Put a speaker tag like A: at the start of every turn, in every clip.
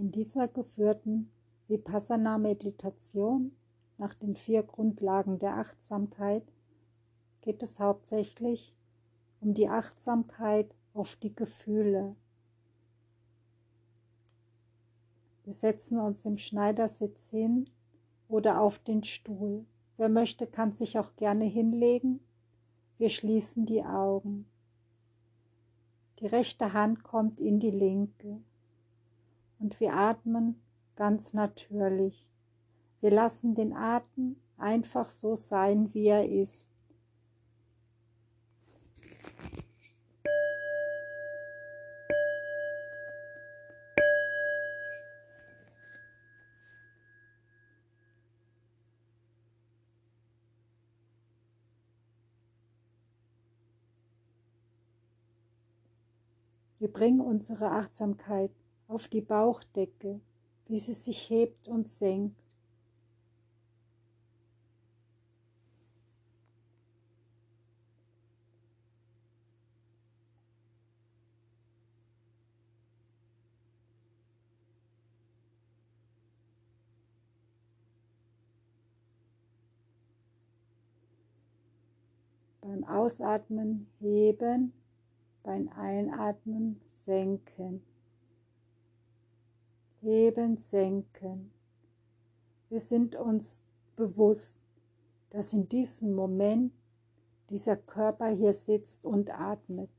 A: In dieser geführten Vipassana-Meditation nach den vier Grundlagen der Achtsamkeit geht es hauptsächlich um die Achtsamkeit auf die Gefühle. Wir setzen uns im Schneidersitz hin oder auf den Stuhl. Wer möchte, kann sich auch gerne hinlegen. Wir schließen die Augen. Die rechte Hand kommt in die linke und wir atmen ganz natürlich. Wir lassen den Atem einfach so sein, wie er ist. Wir bringen unsere Achtsamkeit auf die Bauchdecke, wie sie sich hebt und senkt. Beim Ausatmen heben beim Einatmen senken. Heben, senken. Wir sind uns bewusst, dass in diesem Moment dieser Körper hier sitzt und atmet.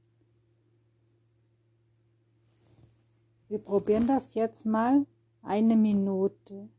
A: Wir probieren das jetzt mal eine Minute.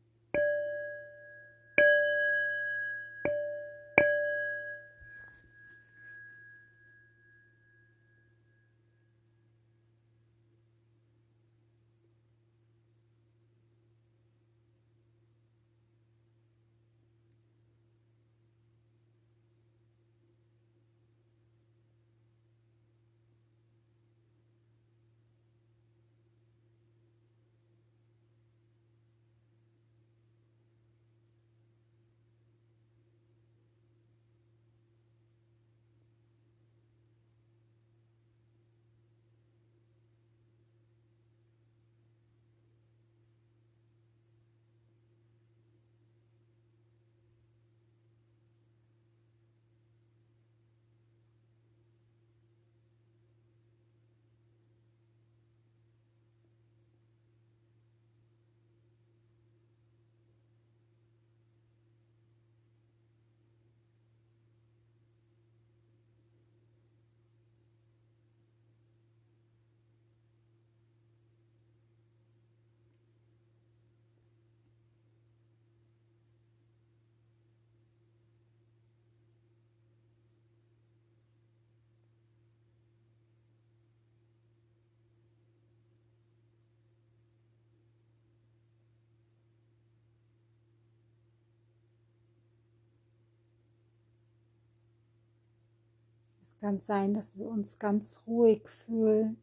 A: Kann sein, dass wir uns ganz ruhig fühlen,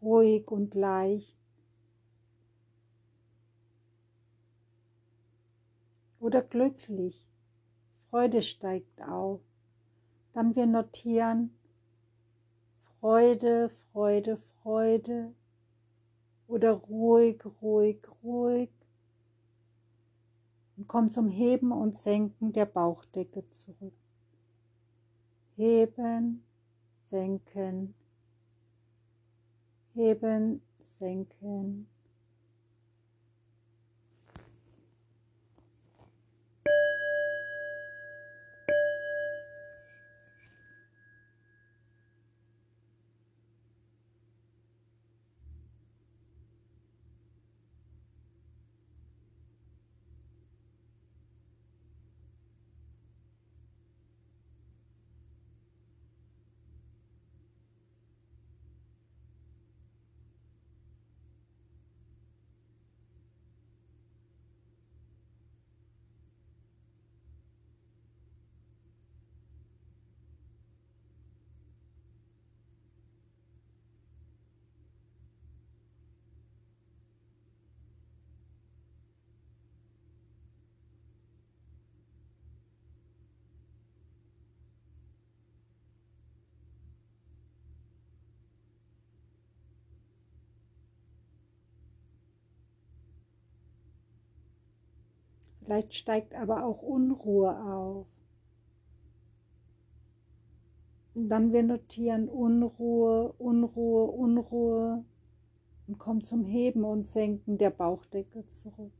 A: ruhig und leicht. Oder glücklich. Freude steigt auf. Dann wir notieren Freude, Freude, Freude. Oder ruhig, ruhig, ruhig. Und kommen zum Heben und Senken der Bauchdecke zurück heben, senken, heben, senken. Vielleicht steigt aber auch Unruhe auf. Und dann wir notieren Unruhe, Unruhe, Unruhe und kommen zum Heben und Senken der Bauchdecke zurück.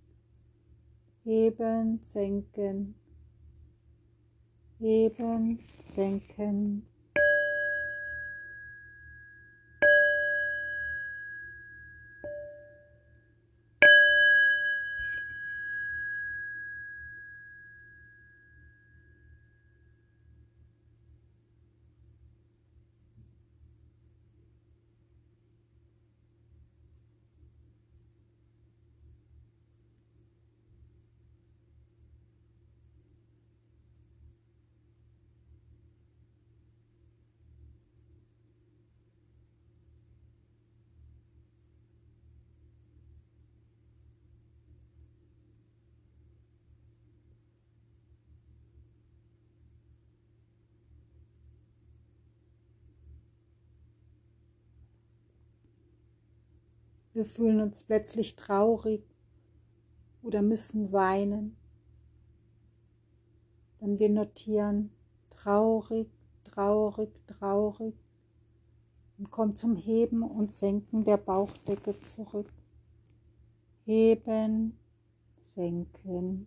A: Heben, senken, heben, senken. Wir fühlen uns plötzlich traurig oder müssen weinen. Dann wir notieren traurig, traurig, traurig und kommen zum Heben und Senken der Bauchdecke zurück. Heben, senken.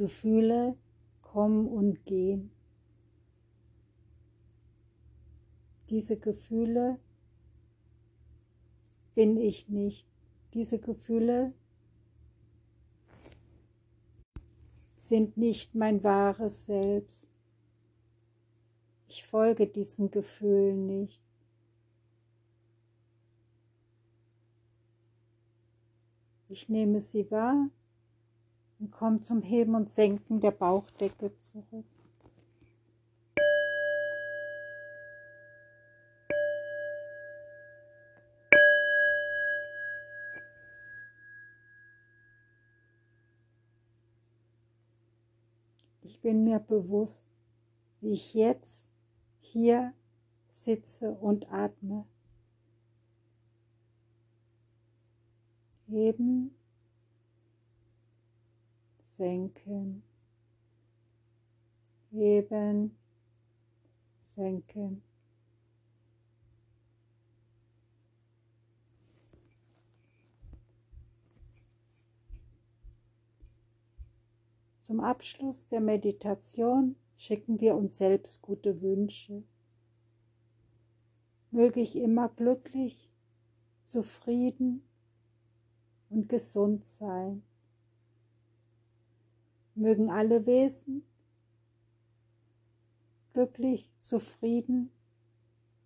A: Gefühle kommen und gehen. Diese Gefühle bin ich nicht. Diese Gefühle sind nicht mein wahres Selbst. Ich folge diesen Gefühlen nicht. Ich nehme sie wahr und komm zum Heben und Senken der Bauchdecke zurück. Ich bin mir bewusst, wie ich jetzt hier sitze und atme. Heben senken, heben, senken. Zum Abschluss der Meditation schicken wir uns selbst gute Wünsche. Möge ich immer glücklich, zufrieden und gesund sein mögen alle Wesen glücklich, zufrieden,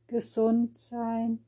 A: gesund sein